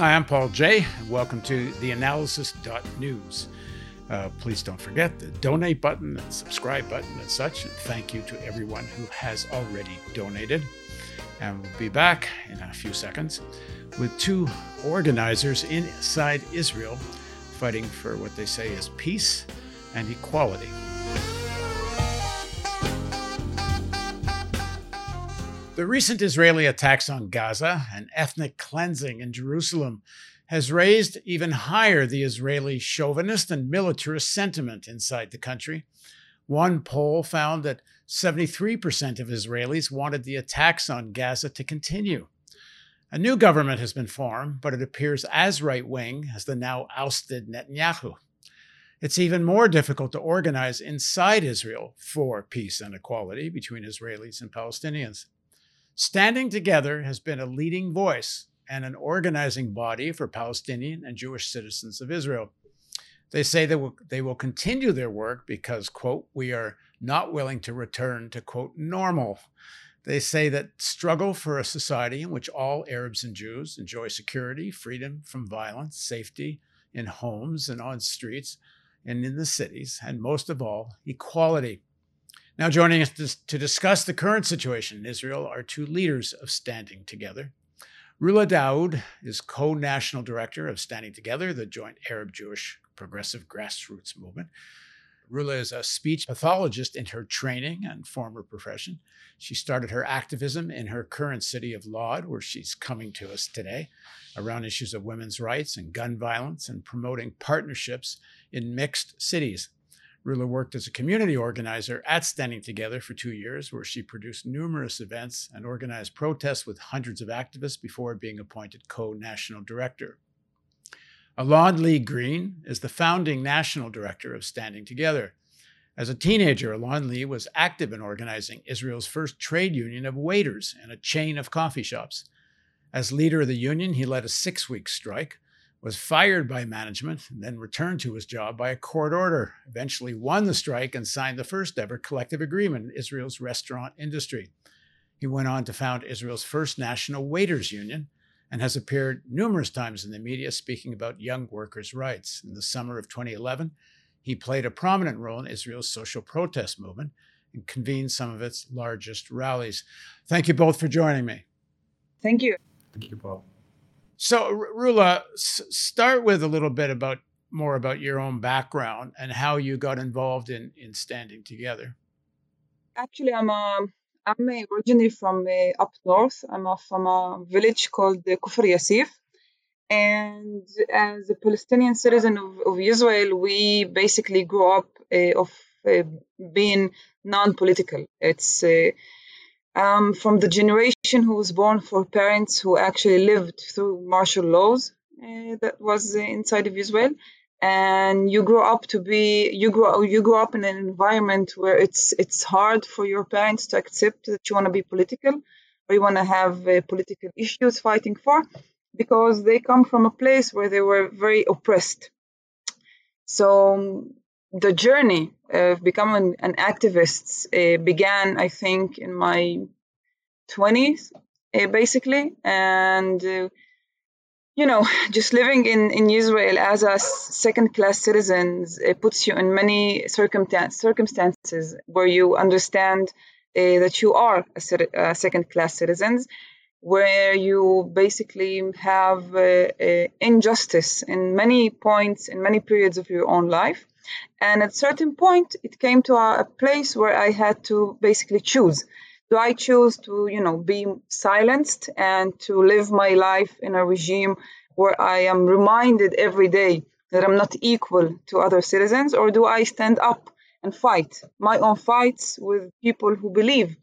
Hi, I'm Paul Jay, welcome to the analysis.news. Uh, please don't forget the donate button and subscribe button and such. And thank you to everyone who has already donated. And we'll be back in a few seconds with two organizers inside Israel fighting for what they say is peace and equality. The recent Israeli attacks on Gaza and ethnic cleansing in Jerusalem has raised even higher the Israeli chauvinist and militarist sentiment inside the country. One poll found that 73% of Israelis wanted the attacks on Gaza to continue. A new government has been formed, but it appears as right wing as the now ousted Netanyahu. It's even more difficult to organize inside Israel for peace and equality between Israelis and Palestinians. Standing Together has been a leading voice and an organizing body for Palestinian and Jewish citizens of Israel. They say they will, they will continue their work because, quote, we are not willing to return to, quote, normal. They say that struggle for a society in which all Arabs and Jews enjoy security, freedom from violence, safety in homes and on streets and in the cities, and most of all, equality. Now, joining us to discuss the current situation in Israel are two leaders of Standing Together. Rula Daood is co national director of Standing Together, the joint Arab Jewish progressive grassroots movement. Rula is a speech pathologist in her training and former profession. She started her activism in her current city of Lod, where she's coming to us today, around issues of women's rights and gun violence and promoting partnerships in mixed cities. Rula worked as a community organizer at Standing Together for two years, where she produced numerous events and organized protests with hundreds of activists before being appointed co national director. Alon Lee Green is the founding national director of Standing Together. As a teenager, Alon Lee was active in organizing Israel's first trade union of waiters and a chain of coffee shops. As leader of the union, he led a six week strike was fired by management and then returned to his job by a court order, eventually won the strike and signed the first ever collective agreement in Israel's restaurant industry. He went on to found Israel's first national waiters union and has appeared numerous times in the media speaking about young workers' rights. In the summer of 2011, he played a prominent role in Israel's social protest movement and convened some of its largest rallies. Thank you both for joining me. Thank you. Thank you, Paul. So, Rula, s- start with a little bit about more about your own background and how you got involved in in standing together. Actually, I'm a, I'm originally from uh, up north. I'm from a village called Kufr Yasif. And as a Palestinian citizen of, of Israel, we basically grew up uh, of uh, being non-political. It's uh, um, from the generation who was born for parents who actually lived through martial laws uh, that was inside of Israel. And you grow up to be you grow you grow up in an environment where it's it's hard for your parents to accept that you want to be political or you want to have uh, political issues fighting for because they come from a place where they were very oppressed. So the journey of becoming an activist uh, began, I think, in my 20s, uh, basically. And, uh, you know, just living in, in Israel as a second class citizen puts you in many circumstance, circumstances where you understand that you are a, a second class citizen where you basically have injustice in many points in many periods of your own life and at a certain point, it came to a, place where I had to basically choose. Do I choose to, you know, be silenced and to live my life in a regime where I am reminded every day that I'm not equal to other citizens, or do I stand up and fight my own fights with people who believe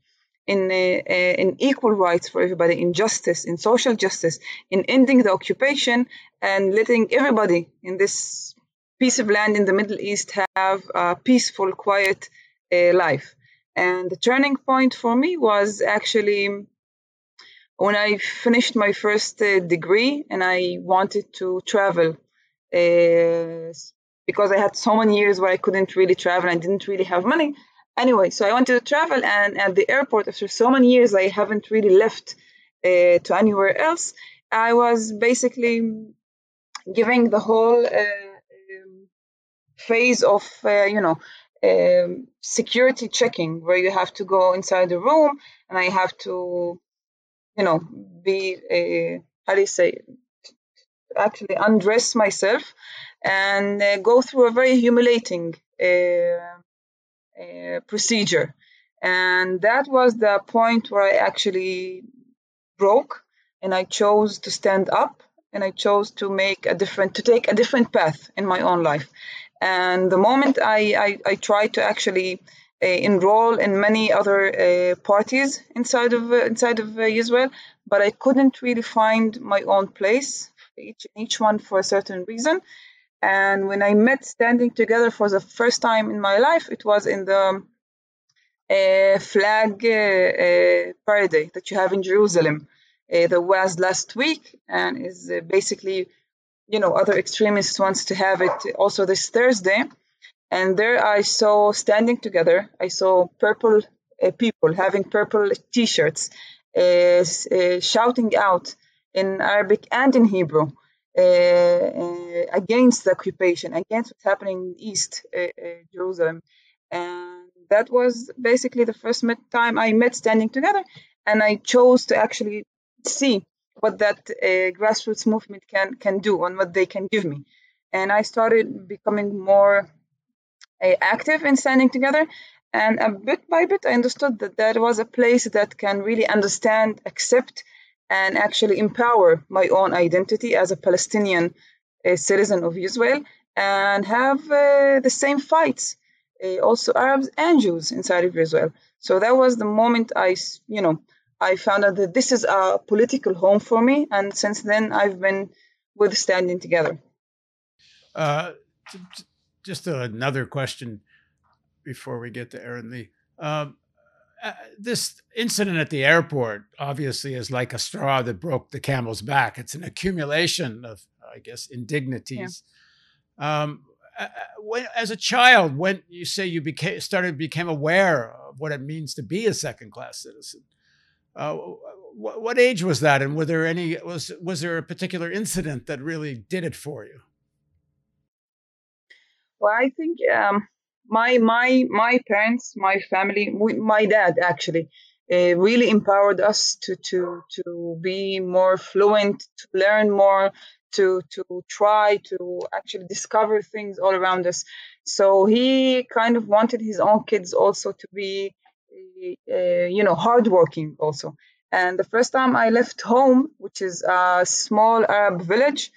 in, uh, uh, in equal rights for everybody, in justice, in social justice, in ending the occupation and letting everybody in this piece of land in the Middle East have a peaceful, quiet uh, life. And the turning point for me was actually when I finished my first uh, degree and I wanted to travel uh, because I had so many years where I couldn't really travel. I didn't really have money. Anyway, so I wanted to travel, and at the airport, after so many years, I haven't really left uh, to anywhere else. I was basically giving the whole uh, phase of, uh, you know, um, security checking where you have to go inside the room and I have to, you know, be, uh, how do you say, actually undress myself and uh, go through a very humiliating uh, uh, procedure. And that was the point where I actually broke and I chose to stand up and I chose to make a different, to take a different path in my own life. And the moment I, I, I tried to actually uh, enroll in many other uh, parties inside of uh, inside of Israel, but I couldn't really find my own place. Each each one for a certain reason. And when I met Standing Together for the first time in my life, it was in the flag parade that you have in Jerusalem. that was last week and is basically you know, other extremists wants to have it also this Thursday. And there I saw standing together, I saw purple uh, people having purple t-shirts, uh, uh, shouting out in Arabic and in Hebrew uh, uh, against the occupation, against what's happening in East uh, Jerusalem. And that was basically the first time I met standing together. And I chose to actually see what that uh, grassroots movement can can do and what they can give me. And I started becoming more uh, active in standing together. And a bit by bit, I understood that that was a place that can really understand, accept, and actually empower my own identity as a Palestinian uh, citizen of Israel and have uh, the same fights, uh, also Arabs and Jews inside of Israel. So that was the moment I, you know, I found out that this is a political home for me, and since then I've been with Standing Together. Uh, just another question before we get to Alon Lee. Um, uh, this incident at the airport obviously is like a straw that broke the camel's back. It's an accumulation of, I guess, indignities. Yeah. Um, uh, uh, when, as a child, when you say you became started became aware of what it means to be a second class citizen, uh, what, what age was that, and were there any was was there a particular incident that really did it for you? Well, I think um, my my my parents, my family, my dad actually uh, really empowered us to to to be more fluent, to learn more, to to try to actually discover things all around us. So he kind of wanted his own kids also to be uh, you know, hardworking also. And the first time I left home, which is a small Arab village,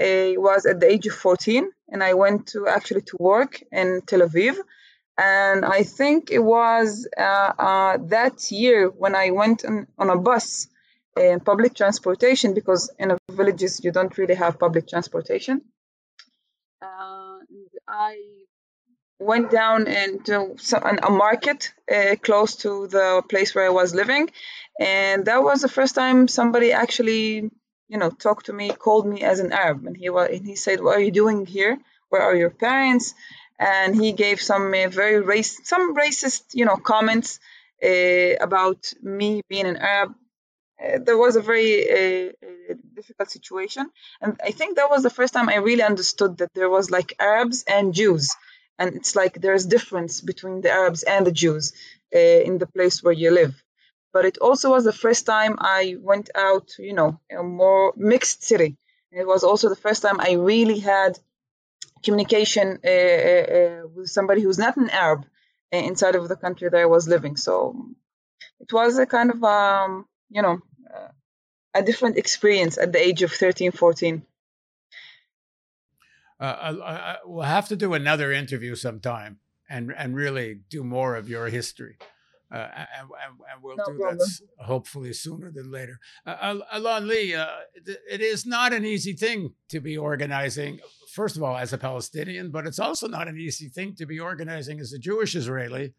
uh, was at the age of 14, and I went to actually to work in Tel Aviv. And I think it was uh, uh, that year when I went on, on a bus in public transportation, because in villages you don't really have public transportation. Uh, I went down into a market uh, close to the place where I was living, and that was the first time somebody actually, you know, talked to me, called me as an Arab, and he was, and he said, "What are you doing here? Where are your parents?" And he gave some uh, very race, some racist, you know, comments uh, about me being an Arab. Uh, there was a very uh, uh, difficult situation, and I think that was the first time I really understood that there was like Arabs and Jews and it's like there's difference between the Arabs and the Jews uh, in the place where you live. But it also was the first time I went out, you know, a more mixed city. And it was also the first time I really had communication uh, uh, with somebody who's not an Arab inside of the country that I was living. So it was a kind of, um, you know, a different experience at the age of 13, 14 uh, I, I, we'll have to do another interview sometime and and really do more of your history. Uh, and, and, and, we'll no do problem. that hopefully sooner than later. Uh, Alon Lee, uh, it is not an easy thing to be organizing, first of all, as a Palestinian, but it's also not an easy thing to be organizing as a Jewish Israeli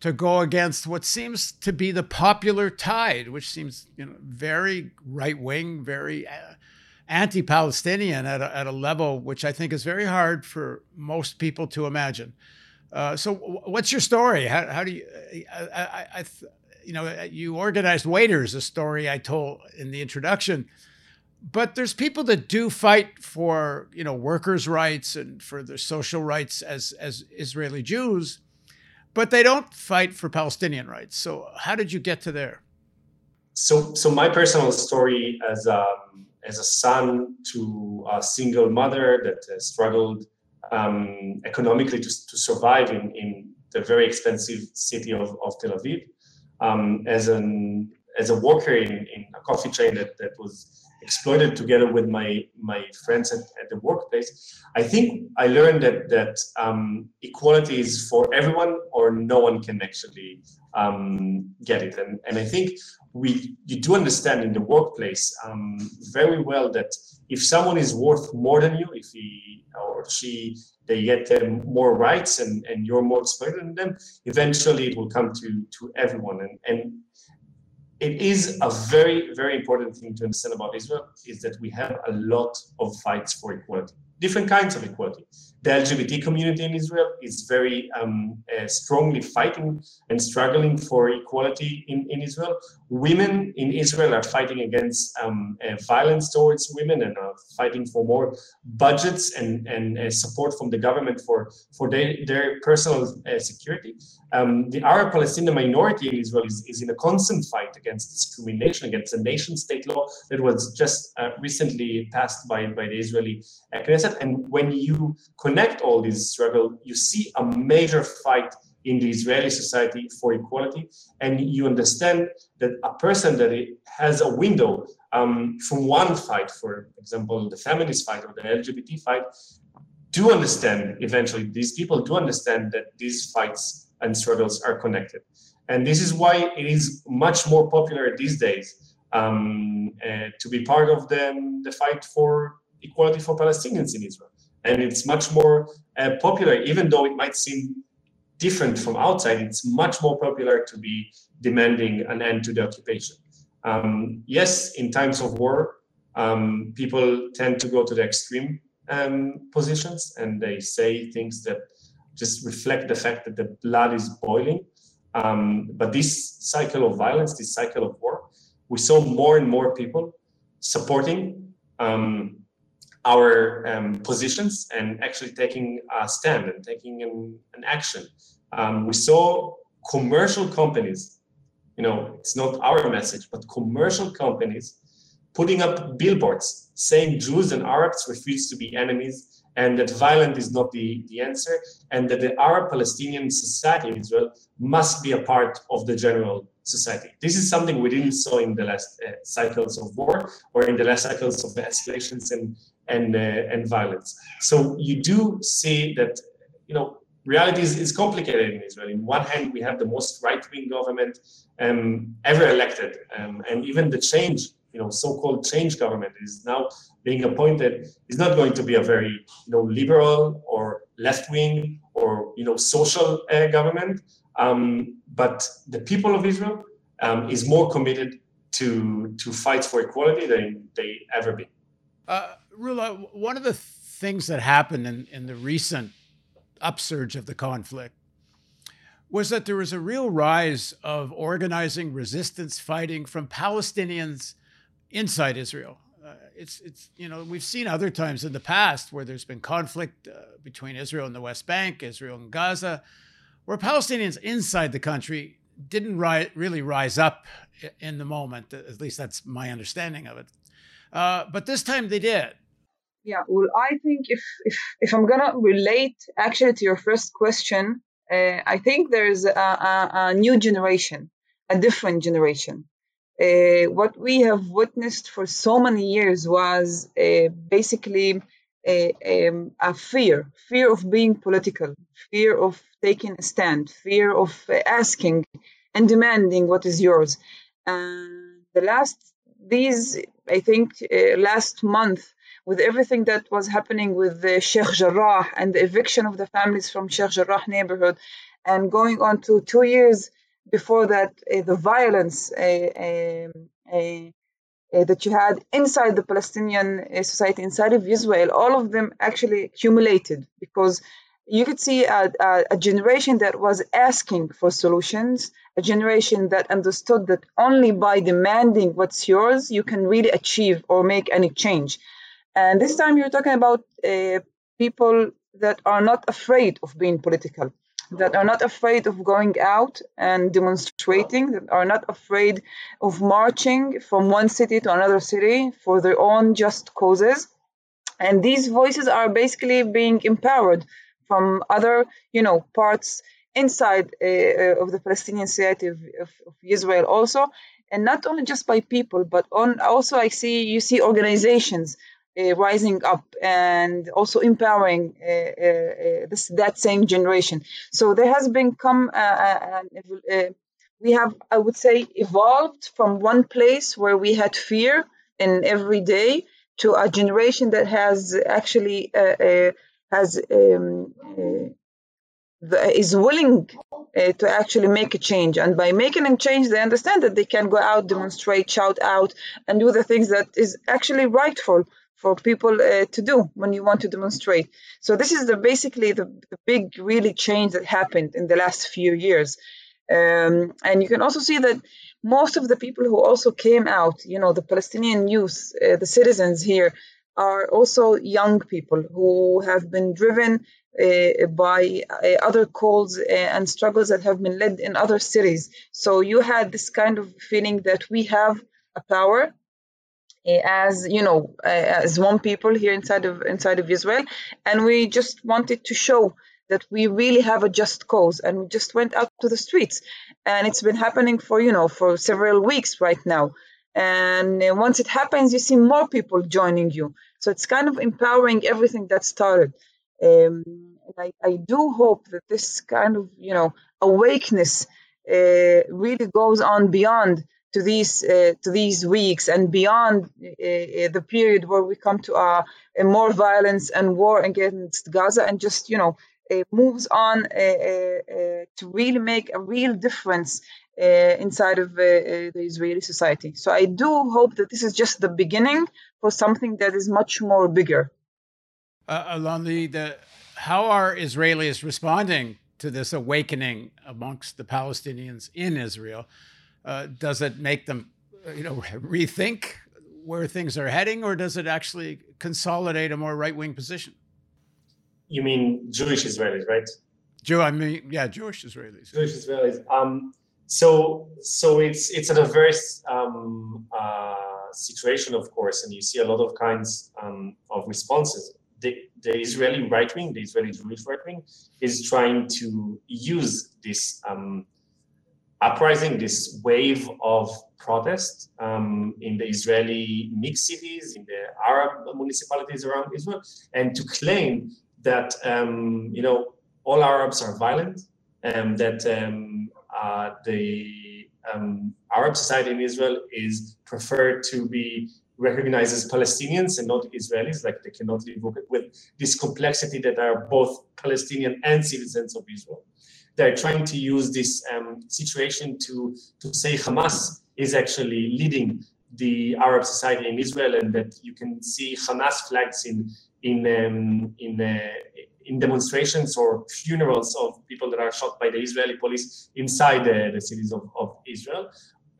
to go against what seems to be the popular tide, which seems you know very right wing, very uh, anti-Palestinian at a, at a level which I think is very hard for most people to imagine. Uh, so, what's your story? How, how do you, I, I, I, you know, you organized waiters, a story I told in the introduction. but there's people that do fight for you know workers' rights and for their social rights as as Israeli Jews, but they don't fight for Palestinian rights. So how did you get to there? So so my personal story as a as a son to a single mother that struggled um, economically to, to survive in, in the very expensive city of, of Tel Aviv. Um, as an as a worker in, in a coffee chain that, that was exploited together with my my friends at, at the workplace, I think I learned that that um, equality is for everyone, or no one can actually um, get it. And and I think we you do understand in the workplace um, very well that if someone is worth more than you, if he or she they get more rights and, and you're more exploited than them, eventually it will come to to everyone. And and it is a very very important thing to understand about Israel is that we have a lot of fights for equality, different kinds of equality the LGBT community in Israel is very um, uh, strongly fighting and struggling for equality in, in Israel. Women in Israel are fighting against um, uh, violence towards women and are fighting for more budgets and, and uh, support from the government for, for their, their personal uh, security. Um, the Arab Palestinian minority in Israel is, is in a constant fight against discrimination, against a nation state law that was just uh, recently passed by, by the Israeli Knesset. And when you connect all these struggles, you see a major fight in the Israeli society for equality, and you understand that a person that has a window um, from one fight, for example, the feminist fight or the LGBT fight, do understand eventually. These people do understand that these fights and struggles are connected, and this is why it is much more popular these days um, uh, to be part of the, the fight for equality for Palestinians in Israel and it's much more uh, popular, even though it might seem different from outside. It's much more popular to be demanding an end to the occupation. Um, yes, in times of war, um, people tend to go to the extreme um, positions and they say things that just reflect the fact that the blood is boiling. Um, but this cycle of violence, this cycle of war, we saw more and more people supporting um, our um, positions and actually taking a stand and taking an, an action. Um, we saw commercial companies, you know, it's not our message, but commercial companies putting up billboards saying Jews and Arabs refuse to be enemies and that violence is not the, the answer and that the Arab Palestinian society in Israel must be a part of the general society. This is something we didn't saw in the last uh, cycles of war or in the last cycles of escalations and and uh, and violence. So you do see that you know reality is, is complicated in Israel. In one hand, we have the most right-wing government um, ever elected, um, and even the change, you know, so-called change government is now being appointed is not going to be a very you know liberal or left-wing or you know social uh, government. Um, but the people of Israel um, is more committed to to fight for equality than they ever been. Uh, Rula, one of the things that happened in, in the recent upsurge of the conflict was that there was a real rise of organizing resistance fighting from Palestinians inside Israel. Uh, it's it's you know we've seen other times in the past where there's been conflict uh, between Israel and the West Bank, Israel and Gaza, where Palestinians inside the country didn't ri- really rise up in the moment. At least that's my understanding of it. Uh, but this time they did. Yeah, well, I think if if if I'm gonna relate actually to your first question, uh, I think there's a, a, a, new generation, a different generation. Uh, what we have witnessed for so many years was uh, basically a, um, a, fear, fear of being political, fear of taking a stand, fear of uh, asking and demanding what is yours. And the last, these, I think, uh, last month, with everything that was happening with the Sheikh Jarrah and the eviction of the families from Sheikh Jarrah neighborhood, and going on to two years before that, uh, the violence uh, um, uh, that you had inside the Palestinian uh, society, inside of Israel, all of them actually accumulated because you could see a, a, a, generation that was asking for solutions, a generation that understood that only by demanding what's yours, you can really achieve or make any change. And this time you're talking about uh, people that are not afraid of being political, that are not afraid of going out and demonstrating, that are not afraid of marching from one city to another city for their own just causes. And these voices are basically being empowered from other, you know, parts inside uh, of the Palestinian society of, of, of, Israel also, and not only just by people, but on also I see you see organizations rising up and also empowering uh, uh, this that same generation. So there has been come we have I would say evolved from one place where we had fear in every day to a generation that has actually has um, uh, is willing uh, to actually make a change and by making a change they understand that they can go out demonstrate shout out and do the things that is actually rightful for people uh, to do when you want to demonstrate so this is the basically the, the big really change that happened in the last few years um, and you can also see that most of the people who also came out you know the palestinian youth uh, the citizens here are also young people who have been driven uh, by uh, other calls uh, and struggles that have been led in other cities. So you had this kind of feeling that we have a power as you know uh, as one people here inside of inside of Israel, and we just wanted to show that we really have a just cause, and we just went out to the streets, and it's been happening for you know for several weeks right now. And uh, once it happens, you see more people joining you. So it's kind of empowering everything that started. Um, I, I do hope that this kind of, you know, awakeness uh, really goes on beyond to these uh, to these weeks and beyond uh, uh the period where we come to a, more violence and war against Gaza and just you know uh, moves on uh, to really make a real difference inside of the Israeli society. So I do hope that this is just the beginning for something that is much more bigger. Uh, Alon, the, how are Israelis responding to this awakening amongst the Palestinians in Israel? Uh, does it make them, uh, you know, rethink where things are heading, or does it actually consolidate a more right-wing position? You mean Jewish Israelis, right? Jew, I mean, yeah, Jewish Israelis. Jewish Israelis. Um, so, so it's it's a very um, uh, situation, of course, and you see a lot of kinds um, of responses. The, the Israeli right wing, the Israeli Jewish right wing, is trying to use this um, uprising, this wave of protest um, in the Israeli mixed cities, in the Arab municipalities around Israel, and to claim that um, you know all Arabs are violent, and that um, uh, the um, Arab society in Israel is preferred to be recognized as Palestinians and not Israelis, like they cannot live with this complexity that are both Palestinian and citizens of Israel. They're trying to use this um, situation to, to say Hamas is actually leading the Arab society in Israel, and that you can see Hamas flags in in um, in uh, in demonstrations or funerals of people that are shot by the Israeli police inside the, cities of, of Israel.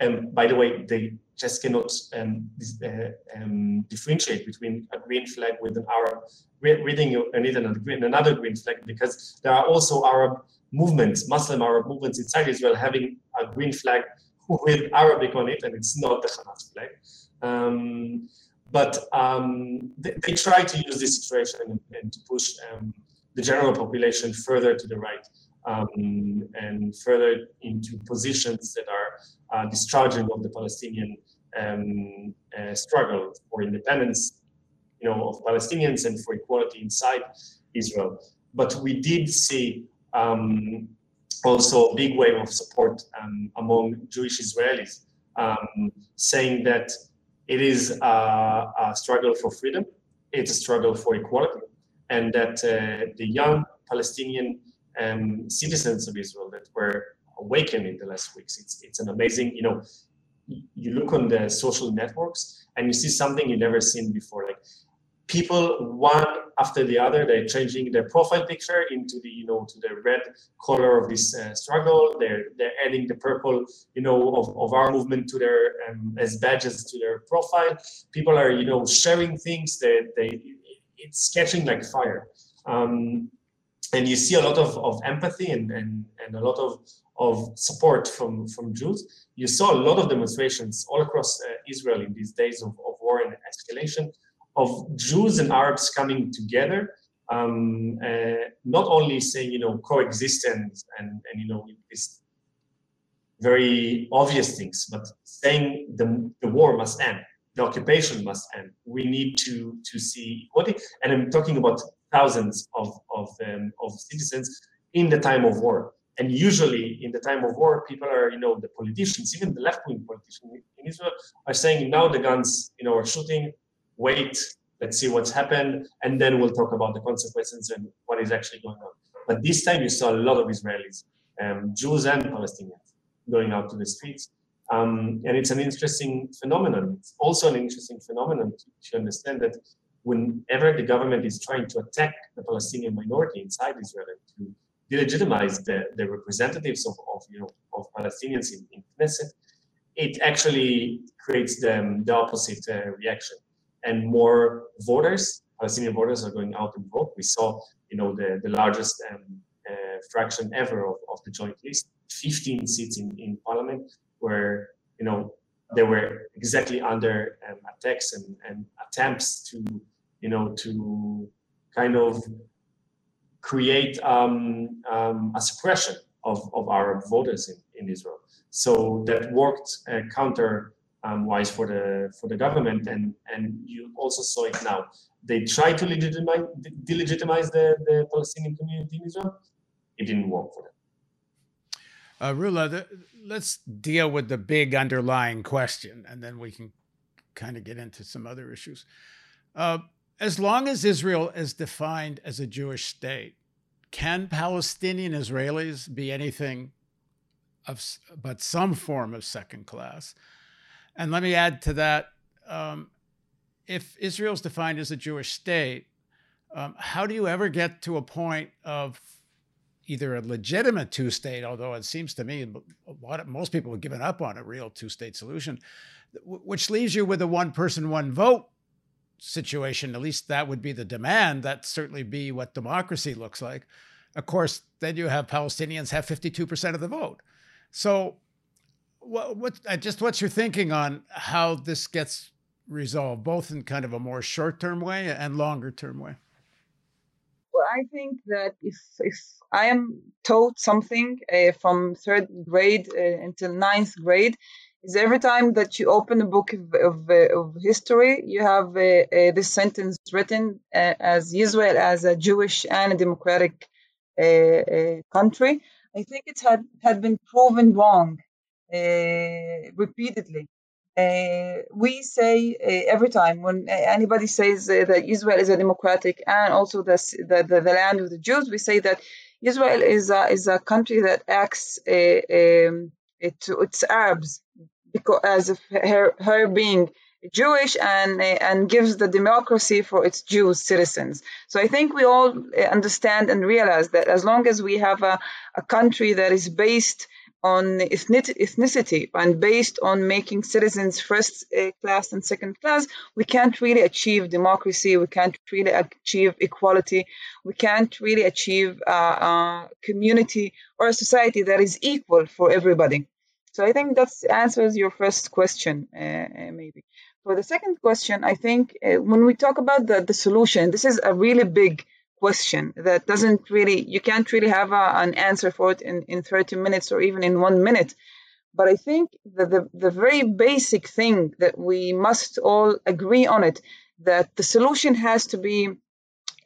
And by the way, they just cannot um, uh, um, differentiate between a green flag with an Arab reading and another green flag because there are also Arab movements, Muslim Arab movements inside Israel having a green flag with Arabic on it, and it's not the Hamas flag. Um, but um, they, they, try to use this situation and, and to push um, the general population further to the right um, and further into positions that are uh, discharging of the Palestinian um, uh, struggle for independence, you know, of Palestinians and for equality inside Israel. But we did see um, also a big wave of support um, among Jewish Israelis, um, saying that it is a, a struggle for freedom, it's a struggle for equality, and that uh, the young Palestinian um, citizens of Israel that were awakened in the last weeks. It's it's an amazing, you know, you look on the social networks and you see something you never seen before. Like people one after the other they're changing their profile picture into the you know to the red color of this uh, struggle. They're they're adding the purple you know of, of our movement to their um, as badges to their profile. People are you know sharing things that they, it's catching like fire. Um, and you see a lot of, of empathy and, and, and a lot of, of support from, from Jews. You saw a lot of demonstrations all across uh, Israel in these days of, of war and escalation of Jews and Arabs coming together, um, uh, not only saying, you know, coexistence and, and you know, very obvious things, but saying the, the war must end, the occupation must end. We need to, to see equality. And I'm talking about thousands of, of, um, of citizens in the time of war. And usually in the time of war, people are, you know, the politicians, even the left-wing politicians in Israel are saying, now the guns, you know, are shooting, wait, let's see what's happened, and then we'll talk about the consequences and what is actually going on. But this time you saw a lot of Israelis, um, Jews and Palestinians, going out to the streets. Um, and it's an interesting phenomenon. It's also an interesting phenomenon to, to understand that whenever the government is trying to attack the Palestinian minority inside Israel and to delegitimize the, the representatives of, of, you know, of Palestinians in, in Knesset, it actually creates the, the opposite uh, reaction. And more voters, Palestinian voters are going out and vote. We saw, you know, the, the largest um, uh, fraction ever of, of the joint list, 15 seats in, in parliament, where, you know, they were exactly under um, attacks and, and attempts to you know, to kind of create um, um, a suppression of, of Arab voters in, in Israel. So that worked uh, counter um, wise for the for the government, and and you also saw it now. They tried to legitimize delegitimize the, the Palestinian community in Israel. It didn't work for them. Uh, Rula, the, let's deal with the big underlying question, and then we can kind of get into some other issues. Uh, as long as Israel is defined as a Jewish state, can Palestinian Israelis be anything of but some form of second class? And let me add to that: um, if Israel is defined as a Jewish state, um, how do you ever get to a point of either a legitimate two-state, although it seems to me lot of, most people have given up on a real two-state solution, which leaves you with a one-person, one-vote situation, at least that would be the demand. That certainly be what democracy looks like. Of course, then you have Palestinians have 52% of the vote. So, what, what uh, just what's your thinking on how this gets resolved, both in kind of a more short-term way and longer-term way? Well, I think that if if I am taught something uh, from third grade uh, until ninth grade, is every time that you open a book of, of, uh, of history, you have uh, uh, this sentence written as Israel as a Jewish and a democratic country. I think it had, had been proven wrong Uh, repeatedly. Uh, we say uh, every time when anybody says that Israel is a democratic and also the, the, the, land of the Jews, we say that Israel is a, is a country that acts um, it, it's Arabs because as her, her being Jewish and and gives the democracy for its Jewish citizens. So I think we all understand and realize that as long as we have a, a country that is based on ethnicity and based on making citizens first uh, class and second class, we can't really achieve democracy. We can't really achieve equality. We can't really achieve a, a community or a society that is equal for everybody. So I think that answers your first question, uh, uh, maybe. For the second question, I think uh, when we talk about the, the solution, this is a really big question that doesn't really, you can't really have a, an answer for it in, in 30 minutes or even in one minute. But I think that the, the very basic thing that we must all agree on it, that the solution has to be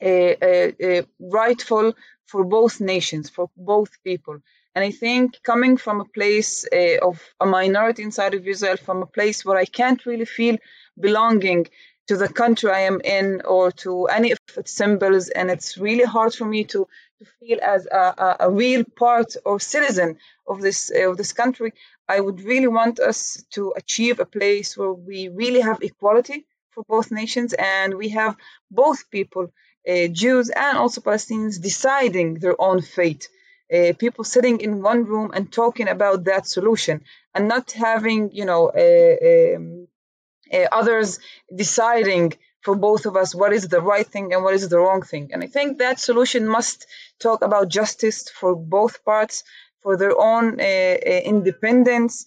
a, a, a rightful for both nations, for both people. And I think coming from a place uh, of a minority inside of Israel, from a place where I can't really feel belonging to the country I am in or to any of its symbols, and it's really hard for me to, to feel as a, a, real part or citizen of this of this country. I would really want us to achieve a place where we really have equality for both nations, and we have both people, uh, Jews and also Palestinians, deciding their own fate. Uh, people sitting in one room and talking about that solution, and not having, you know, uh, um, uh, others deciding for both of us what is the right thing and what is the wrong thing. And I think that solution must talk about justice for both parts, for their own uh, uh, independence.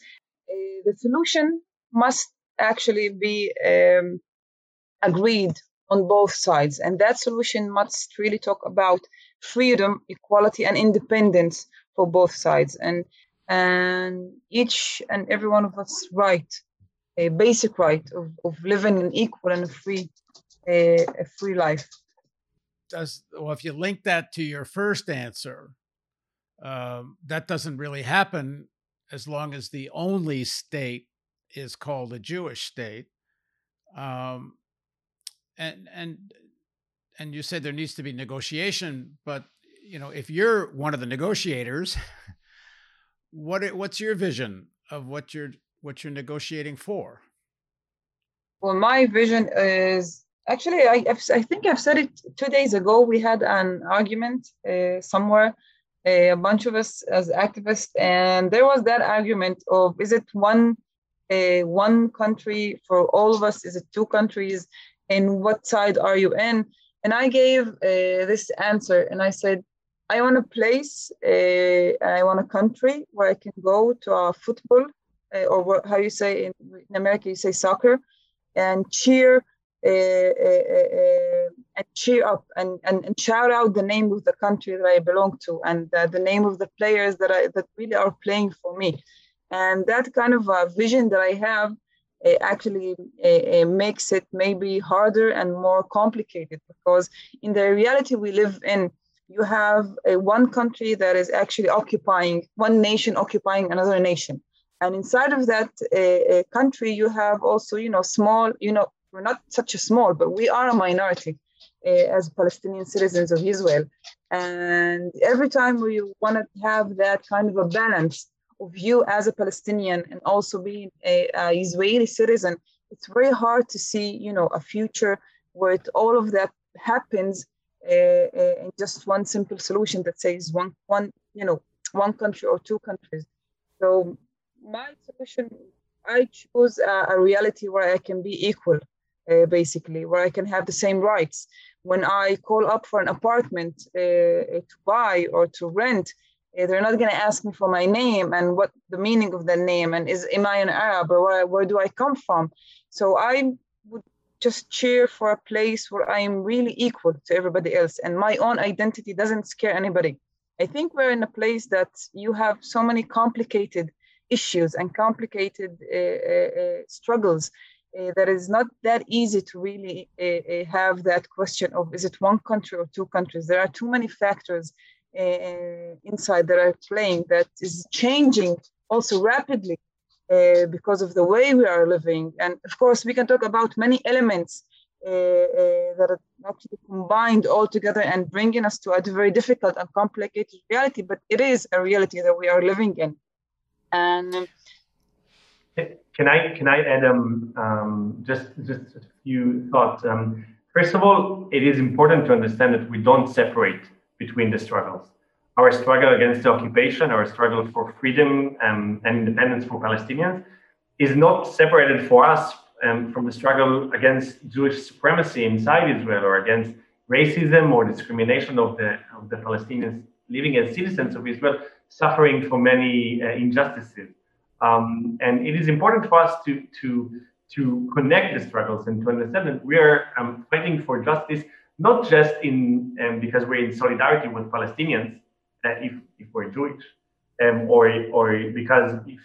Uh, the solution must actually be um, agreed on both sides. And that solution must really talk about freedom, equality, and independence for both sides. And and each and every one of us right, a basic right of, of living an equal and a free a, a free life. Does well if you link that to your first answer, um, that doesn't really happen as long as the only state is called a Jewish state. Um, and and and you said there needs to be negotiation, but you know if you're one of the negotiators, what what's your vision of what you're what you're negotiating for? Well, my vision is actually I I think I've said it two days ago. We had an argument uh, somewhere, uh, a bunch of us as activists, and there was that argument of is it one uh, one country for all of us? Is it two countries? and what side are you in? And I gave uh, this answer, and I said, I want a place, uh, I want a country where I can go to a football, or what, how you say in, in, America, you say soccer, and cheer uh, uh, uh, and cheer up and, and, and, shout out the name of the country that I belong to and the name of the players that I that really are playing for me. And that kind of a vision that I have it actually makes it maybe harder and more complicated because in the reality we live in you have one country that is actually occupying one nation occupying another nation and inside of that a country you have also you know small you know we're not such a small but we are a minority uh, as palestinian citizens of israel and every time we want to have that kind of a balance of you as a Palestinian and also being a, a, Israeli citizen, it's very hard to see, you know, a future where it, all of that happens uh, uh, in just one simple solution that says one, one, you know, one country or two countries. So my solution, I choose a, a reality where I can be equal, uh, basically, where I can have the same rights. When I call up for an apartment uh, to buy or to rent, Eh, they're not going to ask me for my name and what the meaning of the name and is am I an Arab or where, where do I come from? So I would just cheer for a place where I am really equal to everybody else and my own identity doesn't scare anybody. I think we're in a place that you have so many complicated issues and complicated uh, uh, struggles uh, that is not that easy to really have that question of is it one country or two countries? There are too many factors inside that are playing that is changing also rapidly uh, because of the way we are living. And of course, we can talk about many elements uh, uh, that are actually combined all together and bringing us to a very difficult and complicated reality. But it is a reality that we are living in. And um, can I can I add um, um, just just a few thoughts? Um, first of all, it is important to understand that we don't separate between the struggles. Our struggle against the occupation, our struggle for freedom um, and independence for Palestinians, is not separated for us um, from the struggle against Jewish supremacy inside Israel or against racism or discrimination of the, of the Palestinians living as citizens of Israel, suffering from many uh, injustices. Um, and it is important for us to, to, to connect the struggles and to understand that we are um, fighting for justice not just in um, because we're in solidarity with Palestinians, uh, if, if we're Jewish, um, or, or because if,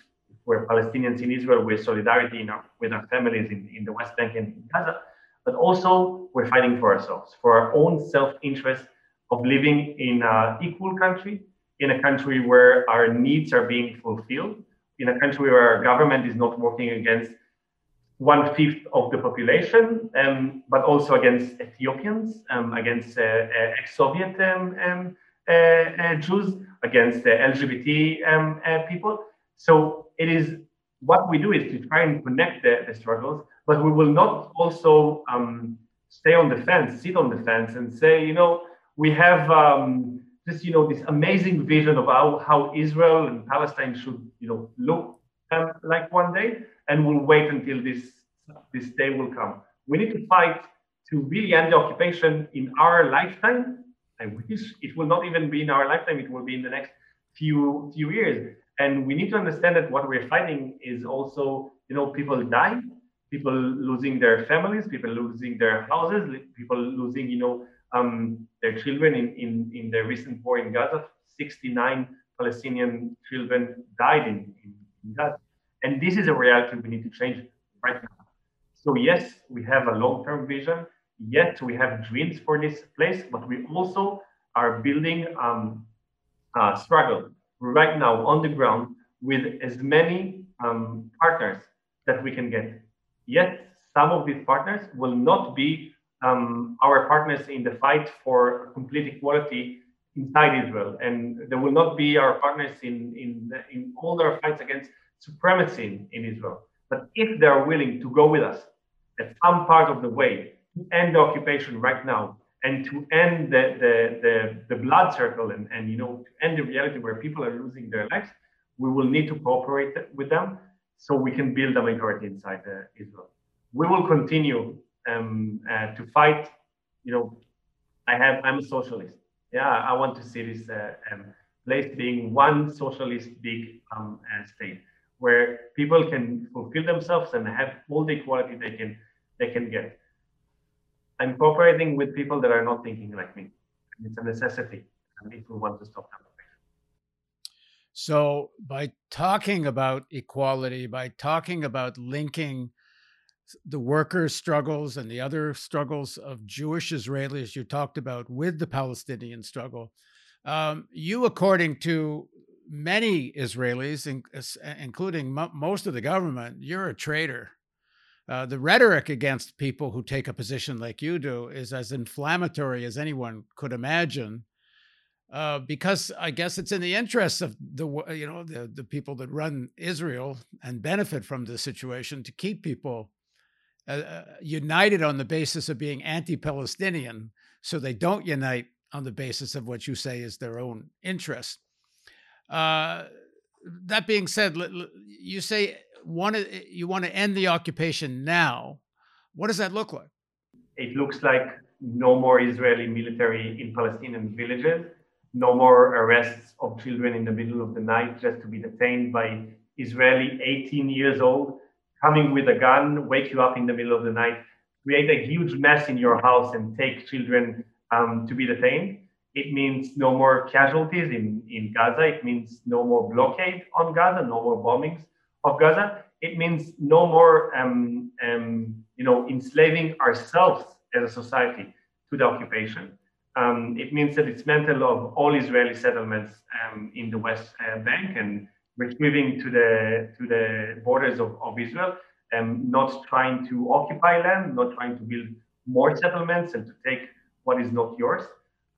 we're Palestinians in Israel, we're solidarity our, with our families in, in the West Bank and in Gaza, but also we're fighting for ourselves, for our own self-interest of living in an equal country, in a country where our needs are being fulfilled, in a country where our government is not working against one fifth of the population, um, but also against Ethiopians, um, against uh, uh, ex-Soviet um, um uh, uh, Jews, against LGBT um, uh, people. So it is what we do is to try and connect the, the struggles, but we will not also um, stay on the fence, sit on the fence, and say, you know, we have this, you know, this amazing vision of how, how Israel and Palestine should, you know, look um, like one day, and we'll wait until this this day will come. We need to fight to really end the occupation in our lifetime. I wish it will not even be in our lifetime; it will be in the next few few years. And we need to understand that what we're fighting is also, you know, people die, people losing their families, people losing their houses, people losing, you know, um, their children in, in, in the recent war in Gaza. 69 Palestinian children died in, in, in Gaza. And this is a reality we need to change right now. So yes, we have a long-term vision. Yet we have dreams for this place, but we also are building um, struggle right now on the ground with as many um, partners that we can get. Yet some of these partners will not be um, our partners in the fight for complete equality inside Israel, and they will not be our partners in in in all their fights against supremacy in, in Israel. But if they are willing to go with us at some part of the way to end the occupation right now and to end the, the, the, the, blood circle and, and you know to end the reality where people are losing their lives, we will need to cooperate with them so we can build a majority inside uh, Israel. We will continue um, uh, to fight. You know, I have I'm a socialist. Yeah, I want to see this uh, um, place being one socialist big um, uh, state where people can fulfill themselves and have all the equality they can they can get. I'm cooperating with people that are not thinking like me. It's a necessity if we want to stop them. So, by talking about equality, by talking about linking the workers' struggles and the other struggles of Jewish Israelis you talked about with the Palestinian struggle, um, you, according to many Israelis, in, including most of the government, you're a traitor. Uh, the rhetoric against people who take a position like you do is as inflammatory as anyone could imagine. Uh, because I guess it's in the interests of the you know the the people that run Israel and benefit from the situation to keep people uh, uh, united on the basis of being anti-Palestinian, so they don't unite on the basis of what you say is their own interest. Uh, that being said, you say eh, you want to end the occupation now. What does that look like? It looks like no more Israeli military in Palestinian villages, no more arrests of children in the middle of the night just to be detained by Israeli 18 years old coming with a gun, wake you up in the middle of the night, create a huge mess in your house and take children um, to be detained. It means no more casualties in, in Gaza. It means no more blockade on Gaza, no more bombings of Gaza, it means no more, um, um, you know, enslaving ourselves as a society to the occupation. Um, it means that it's mental of all Israeli settlements um, in the West uh, Bank and retrieving to the to the borders of, of Israel, and not trying to occupy land, not trying to build more settlements and to take what is not yours.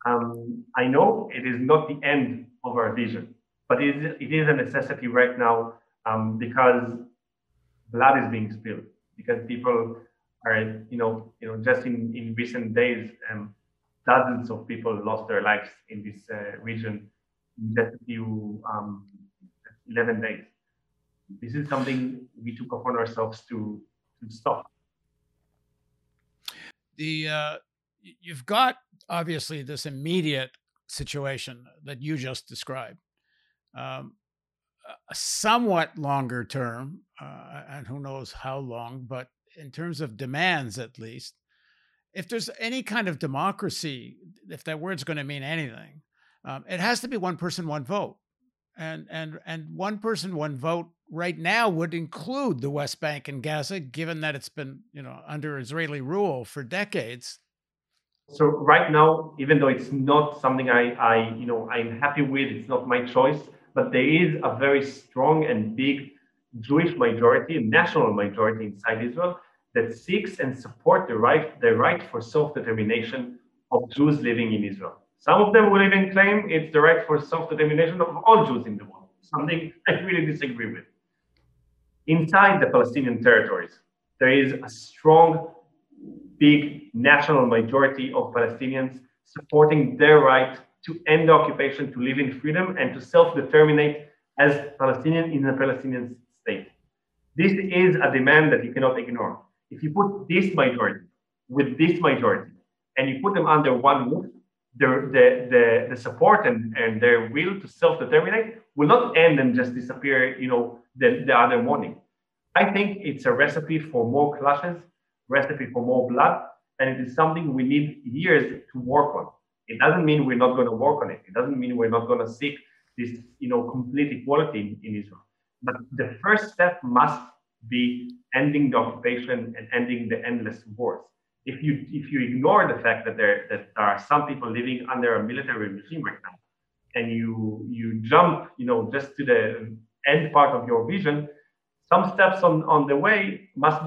Um, I know it is not the end of our vision, but it is, it is a necessity right now um, because blood is being spilled because people are you know you know just in in recent days um, dozens of people lost their lives in this uh, region just a few um, 11 days. This is something we took upon ourselves to to stop. The uh, you've got obviously this immediate situation that you just described. Um, a somewhat longer term, uh, and who knows how long, but in terms of demands at least, if there's any kind of democracy, if that word's going to mean anything, um, it has to be one person, one vote. And, and, and one person, one vote right now would include the West Bank and Gaza, given that it's been you know under Israeli rule for decades. So right now, even though it's not something I, I you know I'm happy with, it's not my choice but there is a very strong and big Jewish majority, national majority inside Israel that seeks and support the right, the right for self-determination of Jews living in Israel. Some of them will even claim it's the right for self-determination of all Jews in the world, something I really disagree with. Inside the Palestinian territories, there is a strong, big national majority of Palestinians supporting their right to end the occupation, to live in freedom, and to self-determinate as Palestinian in a Palestinian state. This is a demand that you cannot ignore. If you put this majority with this majority and you put them under one roof, the, the, the, support and, and their will to self-determinate will not end and just disappear, you know, the, the other morning. I think it's a recipe for more clashes, recipe for more blood, and it is something we need years to work on. It doesn't mean we're not going to work on it. It doesn't mean we're not going to seek this, you know, complete equality in, in Israel. But the first step must be ending the occupation and ending the endless wars. If you if you ignore the fact that there that there are some people living under a military regime right now, and you you jump, you know, just to the end part of your vision, some steps on, on the way must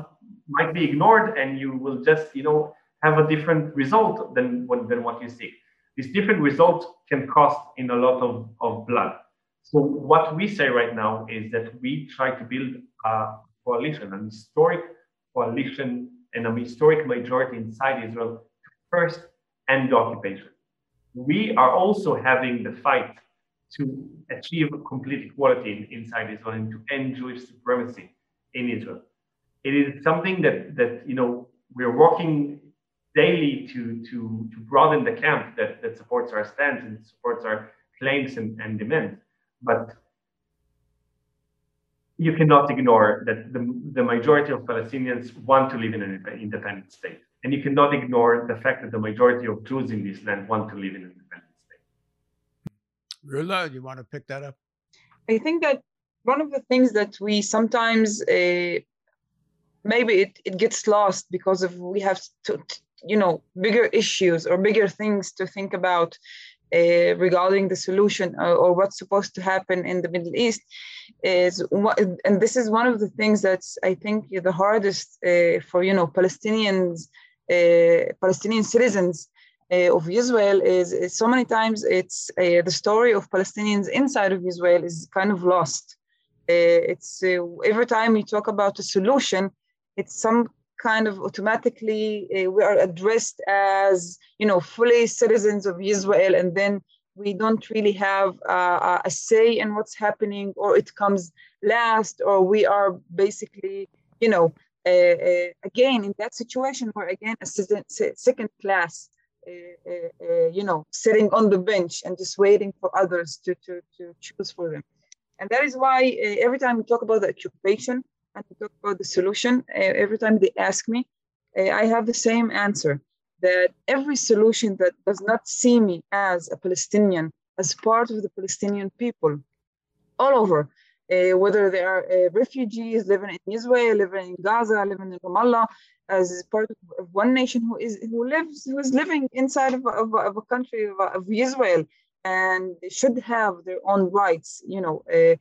might be ignored, and you will just, you know, have a different result than, than what you seek. This different result can cost in a lot of, of blood. So what we say right now is that we try to build a coalition, an historic coalition and a historic majority inside Israel to first end the occupation. We are also having the fight to achieve complete equality in, inside Israel and to end Jewish supremacy in Israel. It is something that that you know we're working daily to to to broaden the camp that that supports our stance and supports our claims and, and demands. But you cannot ignore that the, the majority of Palestinians want to live in an independent state. And you cannot ignore the fact that the majority of Jews in this land want to live in an independent state. Rula, you want to pick that up? I think that one of the things that we sometimes uh, maybe it, it gets lost because of we have to, you know bigger issues or bigger things to think about uh, regarding the solution or, or, what's supposed to happen in the Middle East is what, and this is one of the things that's I think the hardest uh, for you know Palestinians, uh, Palestinian citizens uh, of Israel is, is, so many times it's uh, the story of Palestinians inside of Israel is kind of lost. Uh, it's every time we talk about a solution, it's some kind of automatically uh, we are addressed as you know fully citizens of Israel, and then we don't really have uh, a say in what's happening, or it comes last, or we are basically you know uh, again in that situation where again a second class. You know, sitting on the bench and just waiting for others to, to, to choose for them. And that is why every time we talk about the occupation, and talk about the solution, every time they ask me, I have the same answer that every solution that does not see me as a Palestinian, as part of the Palestinian people, all over, uh, whether they are uh, refugees living in Israel, living in Gaza, living in Ramallah, as part of one nation who is who lives who is living inside of, of, of a country of, of, Israel and they should have their own rights, you know, uh,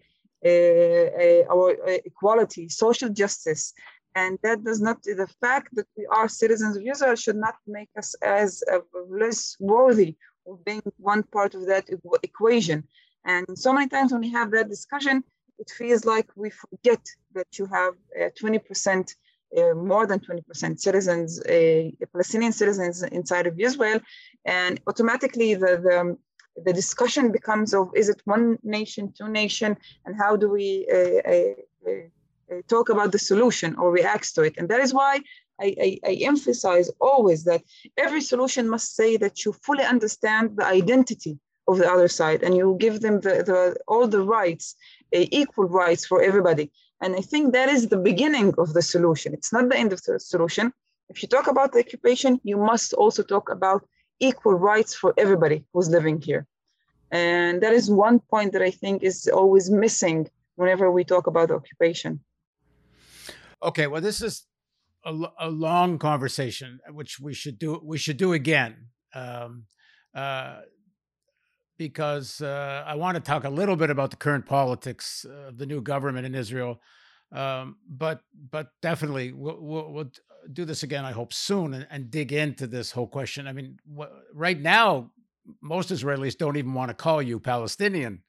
our uh, equality, social justice. And that does not, the fact that we are citizens of Israel should not make us as less worthy of being one part of that equation. And so many times when we have that discussion, it feels like we forget that you have 20%, uh, more than 20% citizens, uh, Palestinian citizens inside of Israel. And automatically the, the, the discussion becomes of is it one nation, two nation, and how do we uh, uh, uh, talk about the solution or react to it? And that is why I, I, I, emphasize always that every solution must say that you fully understand the identity of the other side and you give them the, the all the rights, uh, equal rights for everybody. And I think that is the beginning of the solution. It's not the end of the solution. If you talk about the occupation, you must also talk about equal rights for everybody who's living here. And that is one point that I think is always missing whenever we talk about occupation. Okay, well, this is a, a long conversation, which we should do. We should do again, um, uh, because uh, I want to talk a little bit about the current politics of the new government in Israel. Um, but but definitely we'll, we'll, we'll, do this again. I hope soon and, and dig into this whole question. I mean, right now, most Israelis don't even want to call you Palestinian.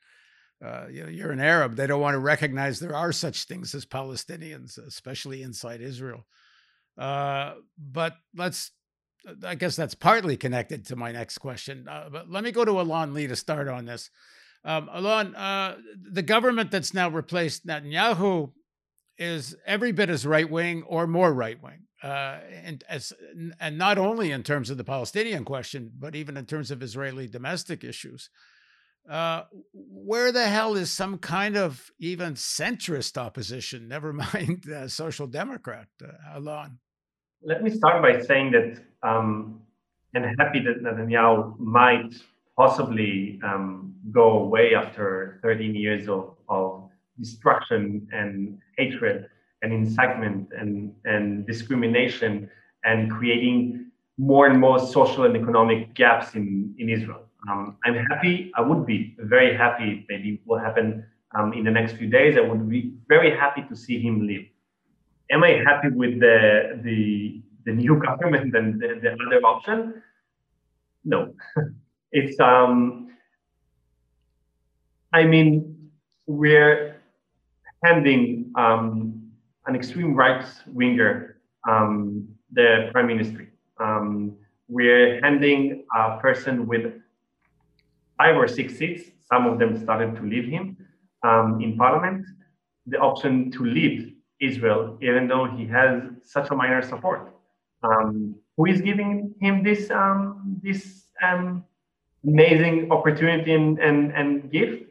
Uh, you're an Arab. They don't want to recognize there are such things as Palestinians, especially inside Israel. Uh, but let's, I guess that's partly connected to my next question. Uh, but let me go to Alon Lee to start on this. Um, Alon, uh, the government that's now replaced Netanyahu is every bit as right wing or more right wing. Uh, and as and not only in terms of the Palestinian question, but even in terms of Israeli domestic issues. Uh, where the hell is some kind of even centrist opposition? Never mind uh, social democrat, uh, Alon. Let me start by saying that um, I'm happy that Netanyahu might possibly um, go away after 13 years of, of destruction and hatred and incitement and, and discrimination and creating more and more social and economic gaps in, in Israel. Um, I'm happy. I would be very happy. Maybe will happen um, in the next few days. I would be very happy to see him leave. Am I happy with the the the new government and the, the other option? No. it's um. I mean, we're handing um, an extreme right winger um, the prime ministry. Um, we're handing a person with five or six seats. Some of them started to leave him um, in parliament. The option to lead Israel, even though he has such a minor support. Um, who is giving him this um, this um, amazing opportunity and, and, and gift?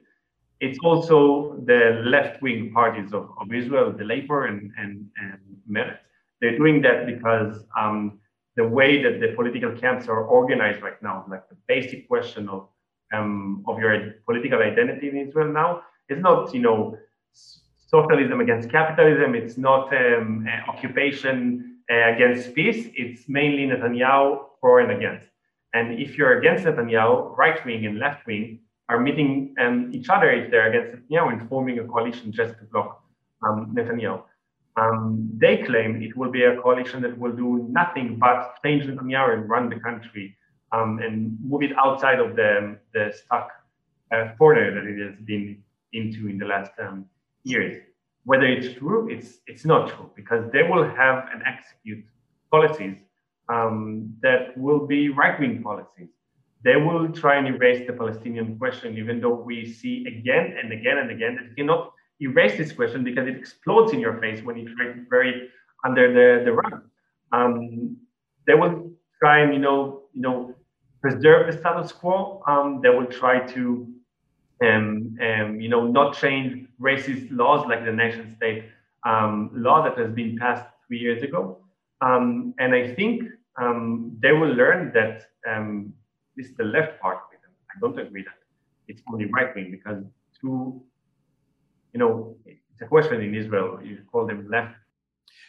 It's also the left wing parties of, of Israel, the Labor and, and, and Meretz. They're doing that because um, the way that the political camps are organized right now, like the basic question of um, of your political identity in Israel now. It's not, you know, socialism against capitalism. It's not um, uh, occupation uh, against peace. It's mainly Netanyahu for and against. And if you're against Netanyahu, right wing and left wing are meeting um, each other if they're against Netanyahu and forming a coalition just to block um, Netanyahu. Um, they claim it will be a coalition that will do nothing but change Netanyahu and run the country um, and move it outside of the, the stuck uh, corner that it has been into in the last um, years. Whether it's true, it's it's not true because they will have and execute policies um, that will be right-wing policies. They will try and erase the Palestinian question, even though we see again and again and again that you cannot erase this question because it explodes in your face when you try to bury it under the, the rug. Um, they will try and you know you know preserve the status quo. Um, they will try to, um, um, you know, not change racist laws like the nation state um, law that has been passed three years ago. Um, and I think they will learn that this is the left part of it. I don't agree that it's only right wing because two, you know, it's a question in Israel. You call them left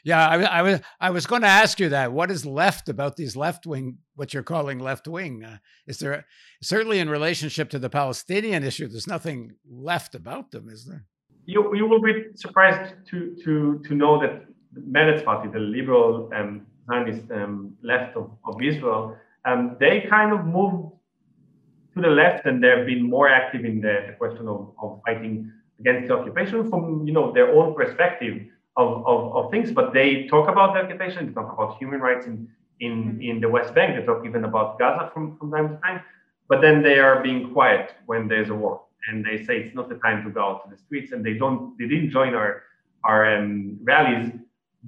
yeah, I, I, was I was going to ask you that. What is left about these left wing, what you're calling left wing? Uh, is there certainly in relationship to the Palestinian issue? There's nothing left about them, is there? You you will be surprised to to to know that the Meretz party, the liberal um, Zionist um, left of, of Israel, um, they kind of moved to the left and they've been more active in the, the question of, of fighting against the occupation from you know their own perspective of, of, of things, but they talk about the occupation, they talk about human rights in, in, mm-hmm. in the West Bank, they talk even about Gaza from, from time to time, but then they are being quiet when there's a war. And they say it's not the time to go out to the streets, and they don't they didn't join our our um, rallies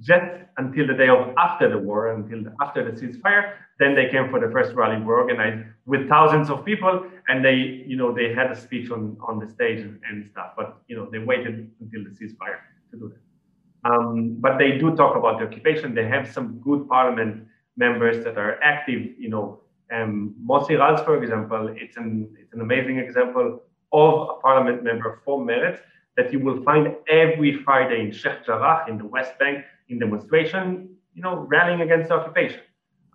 just until the day of after the war, until the, after the ceasefire. Then they came for the first rally we organized with thousands of people, and they, you know, they had a speech on on the stage and, and stuff. But you know, they waited until the ceasefire to do that. Um, but they do talk about the occupation. They have some good parliament members that are active. You know, um, Mossi Raz, for example, it's an it's an amazing example of a parliament member for Meretz that you will find every Friday in Sheikh Jarrah in the West Bank in demonstration. You know, rallying against occupation.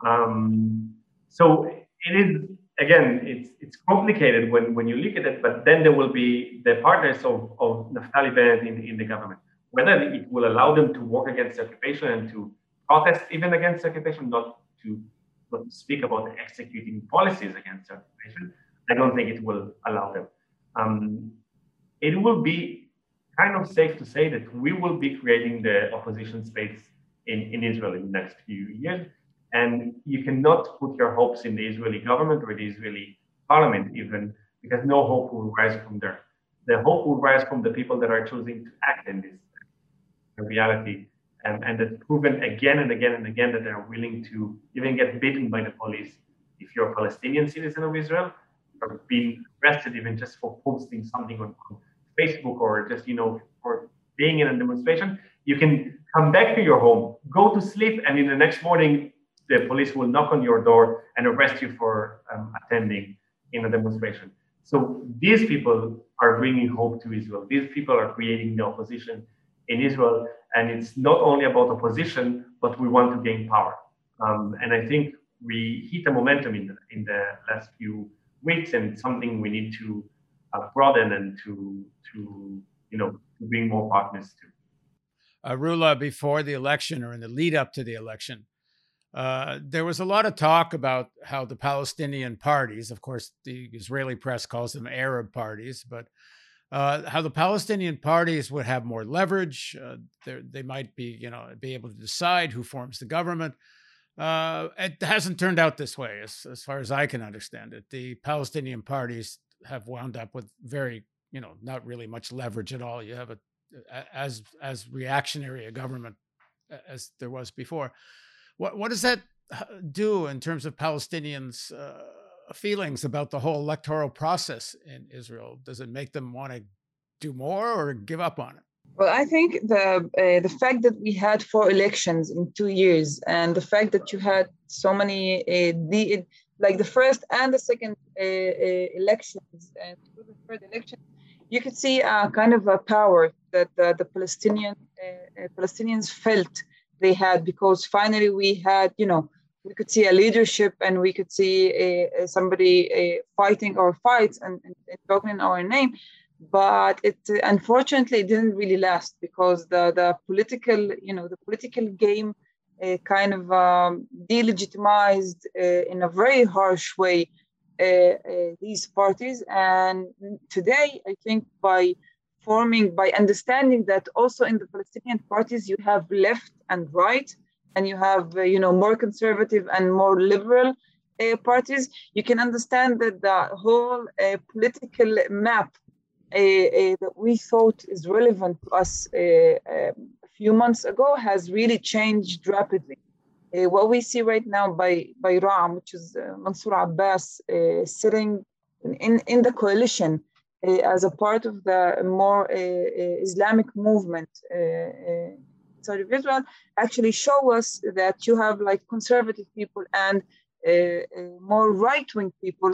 Um, so it is again, it's it's complicated when when you look at it. But then there will be the partners of of Naftali Bennett in, in the government whether it will allow them to work against occupation and to protest even against occupation, not to, not to speak about executing policies against occupation, I don't think it will allow them. Um, it will be kind of safe to say that we will be creating the opposition space in, in Israel in the next few years. And you cannot put your hopes in the Israeli government or the Israeli parliament, even because no hope will rise from there. The hope will rise from the people that are choosing to act in this reality. And that's proven again and again and again that they're willing to even get beaten by the police if you're a Palestinian citizen of Israel, or being arrested even just for posting something on Facebook or just, you know, for being in a demonstration, you can come back to your home, go to sleep, and in the next morning, the police will knock on your door and arrest you for um, attending in a demonstration. So these people are bringing hope to Israel. These people are creating the opposition in Israel, and it's not only about opposition, but we want to gain power. Um, and I think we hit a momentum in the, in the last few weeks, and something we need to uh, broaden and to to you know to bring more partners to. Uh, Rula, before the election or in the lead up to the election, uh, there was a lot of talk about how the Palestinian parties, of course, the Israeli press calls them Arab parties, but uh, how the Palestinian parties would have more leverage. Uh, they might be, you know, be able to decide who forms the government. Uh, it hasn't turned out this way, as, as far as I can understand it. The Palestinian parties have wound up with very, you know, not really much leverage at all. You have a as as reactionary a government as there was before. What what does that uh, do in terms of Palestinians' uh, feelings about the whole electoral process in Israel? Does it make them want to do more or give up on it? Well, I think the uh, the fact that we had four elections in two years, and the fact that you had so many uh, the like the first and the second uh, uh elections and the third election, you could see a kind of a power that the, the Palestinian uh, uh, Palestinians felt they had because finally we had you know we could see a leadership and we could see somebody fighting our fights and, and, and talking in our name. But it unfortunately didn't really last because the, the political you know the political game uh, kind of um, delegitimized uh, in a very harsh way uh, uh, these parties. And today i think by forming by understanding that also in the palestinian parties you have left and right and you have uh, you know more conservative and more liberal uh, parties you can understand that the whole political map that we thought is relevant to us um, few months ago has really changed rapidly. Uh, what we see right now by by Ra'am, which is uh, Mansour Abbas uh, sitting in, in the coalition uh, as a part of the more uh, uh, Islamic movement inside of Israel, actually show us that you have like conservative people and more right-wing people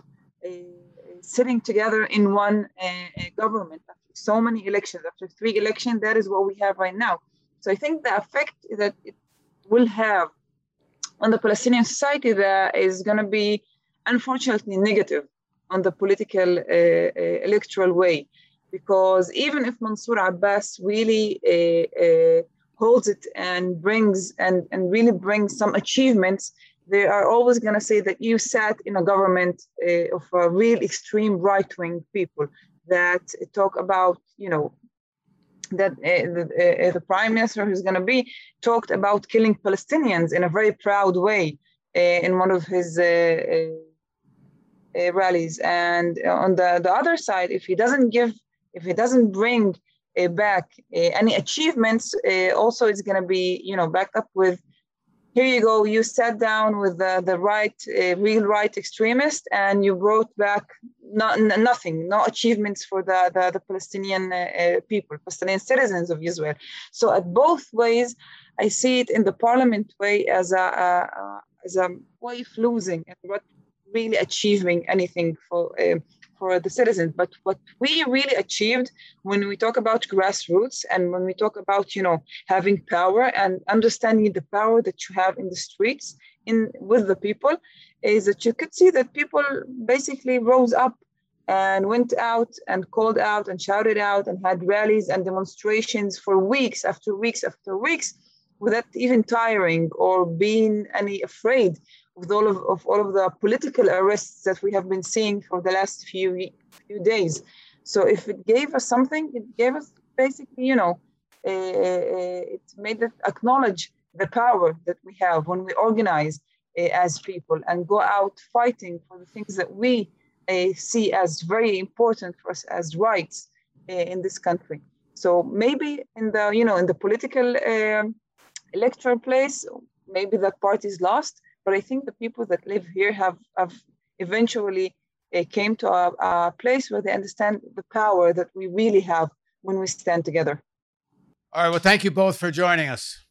sitting together in one uh, government after so many elections, after three elections, that is what we have right now. So I think the effect that it will have on the Palestinian society that is going to be unfortunately negative on the political uh, uh, electoral way. Because even if Mansour Abbas really uh, uh holds it and brings and, and really brings some achievements, they are always going to say that you sat in a government uh, of a real extreme right wing people that talk about, you know, that uh, the, uh, the, prime minister who's going to be talked about killing Palestinians in a very proud way in one of his rallies. And on the, the other side, if he doesn't give, if he doesn't bring back any achievements, also it's going to be, you know, backed up with here you go, you sat down with the, the right, uh, real right extremist, and you brought back not, nothing, no achievements for the, the, the Palestinian uh, uh, people, Palestinian citizens of Israel. So, at both ways, I see it in the parliament way as a, as a way of losing and not really achieving anything for uh, for the citizens. But what we really achieved when we talk about grassroots and when we talk about, you know, having power and understanding the power that you have in the streets in with the people is that you could see that people basically rose up and went out and called out and shouted out and had rallies and demonstrations for weeks after weeks after weeks without even tiring or being any afraid with all of, of all of the political arrests that we have been seeing for the last few few days. So if it gave us something, it gave us basically, you know, uh, it made us acknowledge the power that we have when we organize uh, as people and go out fighting for the things that we uh, see as very important for us as rights uh, in this country. So maybe in the you know in the political electoral place, maybe that part is lost. But I think the people that live here have have eventually came to a, a place where they understand the power that we really have when we stand together. All right. Well, thank you both for joining us.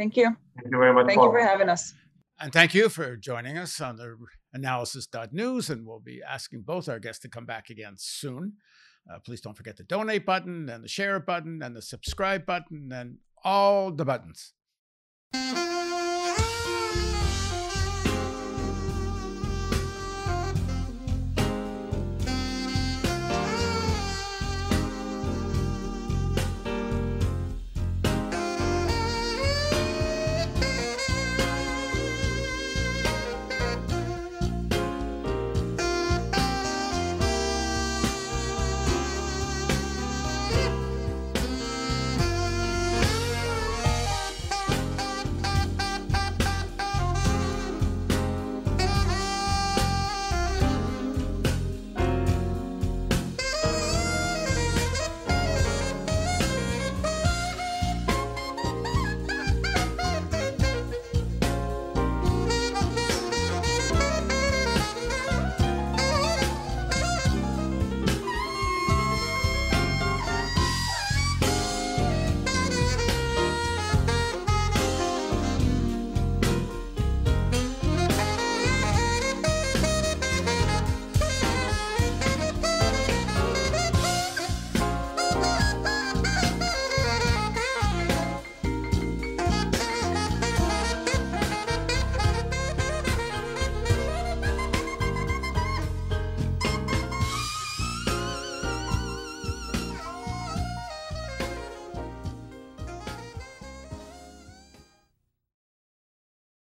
Thank you. Thank you very much. Thank Paul. you for having us. And thank you for joining us on the analysis.news. And we'll be asking both our guests to come back again soon. Uh, please don't forget the donate button and the share button and the subscribe button and all the buttons.